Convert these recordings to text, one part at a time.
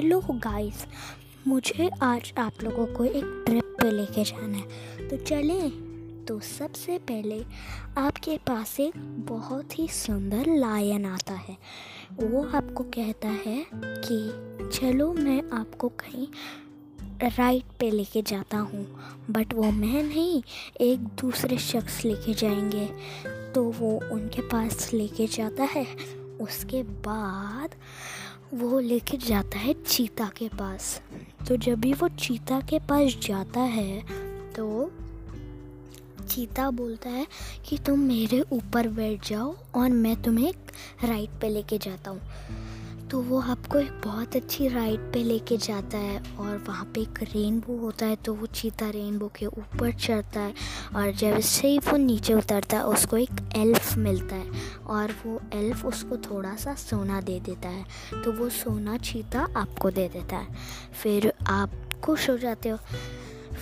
Hello guys, मुझे आज आप लोगों को एक ट्रिप पे लेके जाना है। तो चलें तो सबसे पहले आपके पास एक बहुत ही सुंदर लायन आता है। वो आपको कहता है कि, चलो मैं आपको कहीं राइट पे लेके जाता हूँ, बट वो मैं नहीं, एक दूसरे शख्स लेके जाएँगे। तो वो उनके पास लेके जाता है। उसके बाद वो लेके जाता है चीता के पास। तो जब भी वो चीता के पास जाता है तो चीता बोलता है कि तुम मेरे ऊपर बैठ जाओ और मैं तुम्हें राइड पे लेके जाता हूँ। तो वो आपको एक बहुत अच्छी राइड पे लेके जाता है और वहाँ पे एक रेनबो होता है तो वो चीता रेनबो के ऊपर चढ़ता है और जब से ही वो नीचे उतरता है, उसको एक एल्फ मिलता है और वो एल्फ उसको थोड़ा सा सोना दे देता है। तो वो सोना चीता आपको दे देता है। फिर आप खुश हो जाते हो।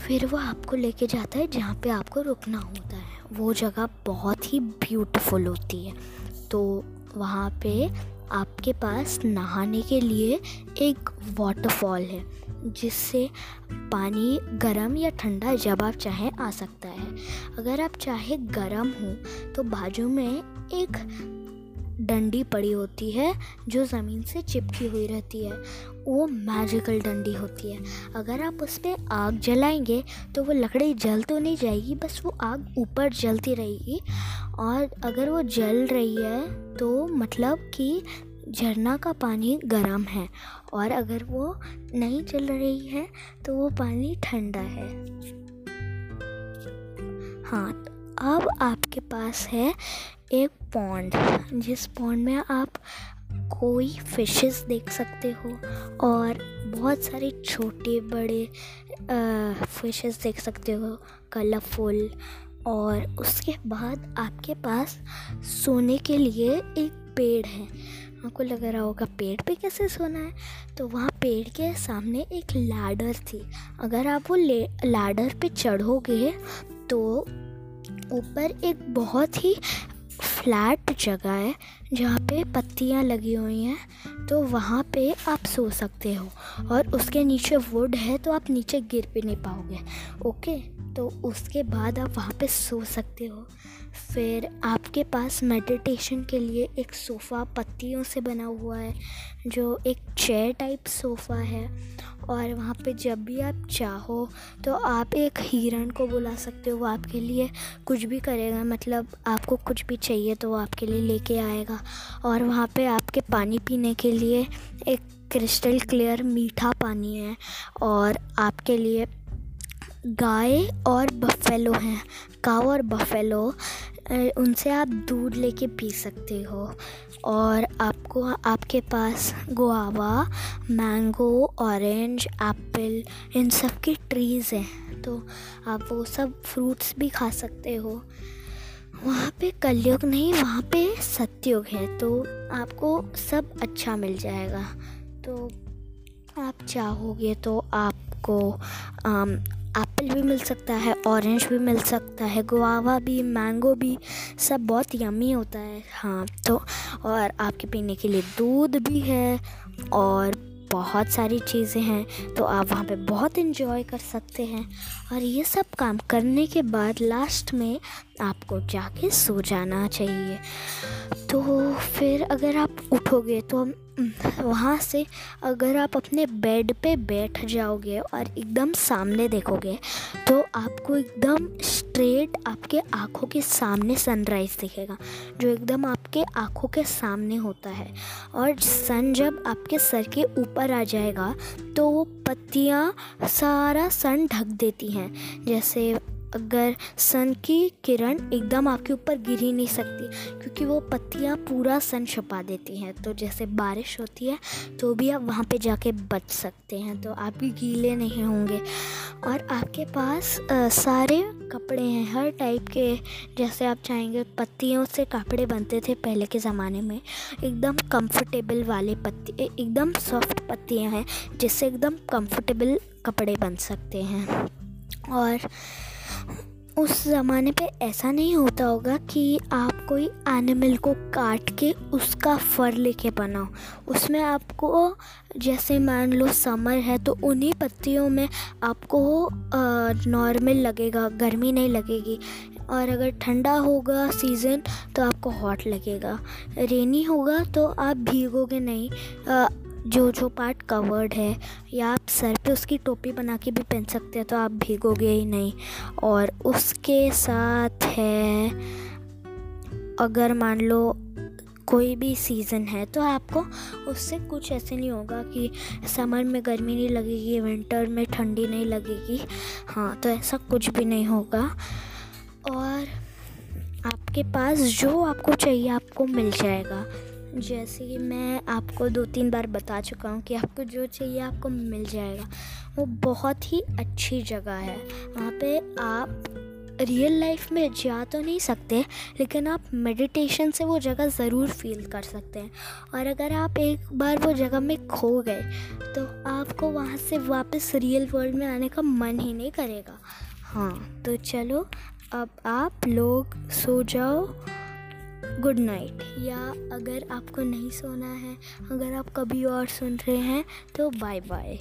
फिर वो आपको लेके जाता है जहाँ पे आपको रुकना होता है। वो जगह बहुत ही ब्यूटीफुल होती है। तो वहाँ पे आपके पास नहाने के लिए एक वाटरफॉल है, जिससे पानी गर्म या ठंडा जब आप चाहें आ सकता है। अगर आप चाहे गर्म हो तो बाजू में एक डंडी पड़ी होती है, जो ज़मीन से चिपकी हुई रहती है। वो मैजिकल डंडी होती है। अगर आप उस पर आग जलाएँगे तो वो लकड़ी जल तो नहीं जाएगी, बस वो आग ऊपर जलती रहेगी। और अगर वो जल रही है तो मतलब कि झरना का पानी गर्म है। और अगर वो नहीं चल रही है तो वो पानी ठंडा है। हाँ अब आपके पास है एक पॉन्ड जिस पॉन्ड में आप कोई फिशेस देख सकते हो और बहुत सारे छोटे बड़े फिशेस देख सकते हो, कलरफुल और उसके बाद आपके पास सोने के लिए एक पेड़ है। आपको लग रहा होगा पेड़ पे कैसे सोना है? तो वहाँ पेड़ के सामने एक लाडर थी। अगर आप वो ले, लाडर पे चढ़ोगे तो ऊपर एक बहुत ही फ्लैट जगह है। जहाँ पे पत्तियाँ लगी हुई हैं तो वहाँ पे आप सो सकते हो। और उसके नीचे वुड है तो आप नीचे गिर भी नहीं पाओगे। ओके तो उसके बाद आप वहाँ पे सो सकते हो। फिर आपके पास मेडिटेशन के लिए एक सोफ़ा पत्तियों से बना हुआ है, जो एक चेयर टाइप सोफ़ा है। और वहाँ पे जब भी आप चाहो तो आप एक हिरण को बुला सकते हो। वो आपके लिए कुछ भी करेगा मतलब आपको कुछ भी चाहिए तो वो आपके लिए लेके आएगा। और वहाँ पे आपके पानी पीने के लिए एक क्रिस्टल क्लियर मीठा पानी है और आपके लिए गाय और बफेलो हैं। काव और बफेलो उनसे आप दूध लेके पी सकते हो। और आपको, आपके पास गुआवा मैंगो ऑरेंज एप्पल इन सब की ट्रीज़ हैं। तो आप वो सब फ्रूट्स भी खा सकते हो। वहाँ पे कलयुग नहीं, वहाँ पे सत्युग है तो आपको सब अच्छा मिल जाएगा। तो आप चाहोगे तो आपको एप्पल भी मिल सकता है, ऑरेंज भी मिल सकता है, गुआवा भी, मैंगो भी, सब बहुत यमी होता है। हाँ तो और आपके पीने के लिए दूध भी है और बहुत सारी चीज़ें हैं तो आप वहाँ पे बहुत इन्जॉय कर सकते हैं। और ये सब काम करने के बाद लास्ट में आपको जाके सो जाना चाहिए। फिर अगर आप उठोगे तो वहाँ से अगर आप अपने बेड पे बैठ जाओगे और एकदम सामने देखोगे तो आपको एकदम स्ट्रेट आपके आँखों के सामने सनराइज़ दिखेगा, जो एकदम आपके आँखों के सामने होता है। और सन जब आपके सर के ऊपर आ जाएगा तो वो पत्तियाँ सारा सन ढक देती हैं, जैसे अगर सन की किरण एकदम आपके ऊपर गिर ही नहीं सकती क्योंकि वो पत्तियाँ पूरा सन छुपा देती हैं। तो जैसे बारिश होती है तो भी आप वहाँ पे जाके बच सकते हैं। तो आप भी गीले नहीं होंगे। और आपके पास आ, सारे कपड़े हैं हर टाइप के। जैसे आप चाहेंगे पत्तियों से कपड़े बनते थे पहले के ज़माने में। एकदम कंफर्टेबल वाले पत्ती एकदम सॉफ्ट पत्तियाँ हैं जिससे एकदम कंफर्टेबल कपड़े बन सकते हैं। और उस ज़माने पे ऐसा नहीं होता होगा कि आप कोई एनिमल को काट के उसका फर लेके बनाओ। उसमें आपको जैसे मान लो समर है तो उन्हीं पत्तियों में आपको नॉर्मल लगेगा, गर्मी नहीं लगेगी। और अगर ठंडा होगा सीज़न तो आपको हॉट लगेगा। रेनी होगा तो आप भीगोगे नहीं। जो जो पार्ट कवर्ड है, या आप सर पे उसकी टोपी बना के भी पहन सकते हैं तो आप भीगोगे ही नहीं। और उसके साथ है, अगर मान लो कोई भी सीज़न है तो आपको उससे कुछ ऐसे नहीं होगा कि समर में गर्मी नहीं लगेगी विंटर में ठंडी नहीं लगेगी। हाँ तो ऐसा कुछ भी नहीं होगा। और आपके पास जो आपको चाहिए, आपको मिल जाएगा। जैसे कि मैं आपको दो तीन बार बता चुका हूँ कि आपको जो चाहिए आपको मिल जाएगा। वो बहुत ही अच्छी जगह है। वहाँ पे आप रियल लाइफ में जा तो नहीं सकते, लेकिन आप मेडिटेशन से वो जगह ज़रूर फील कर सकते हैं। और अगर आप एक बार वो जगह में खो गए तो आपको वहाँ से वापस रियल वर्ल्ड में आने का मन ही नहीं करेगा। हाँ तो चलो, अब आप लोग सो जाओ। Good night. या अगर आपको नहीं सोना है, अगर आप कभी और सुन रहे हैं तो बाय बाय।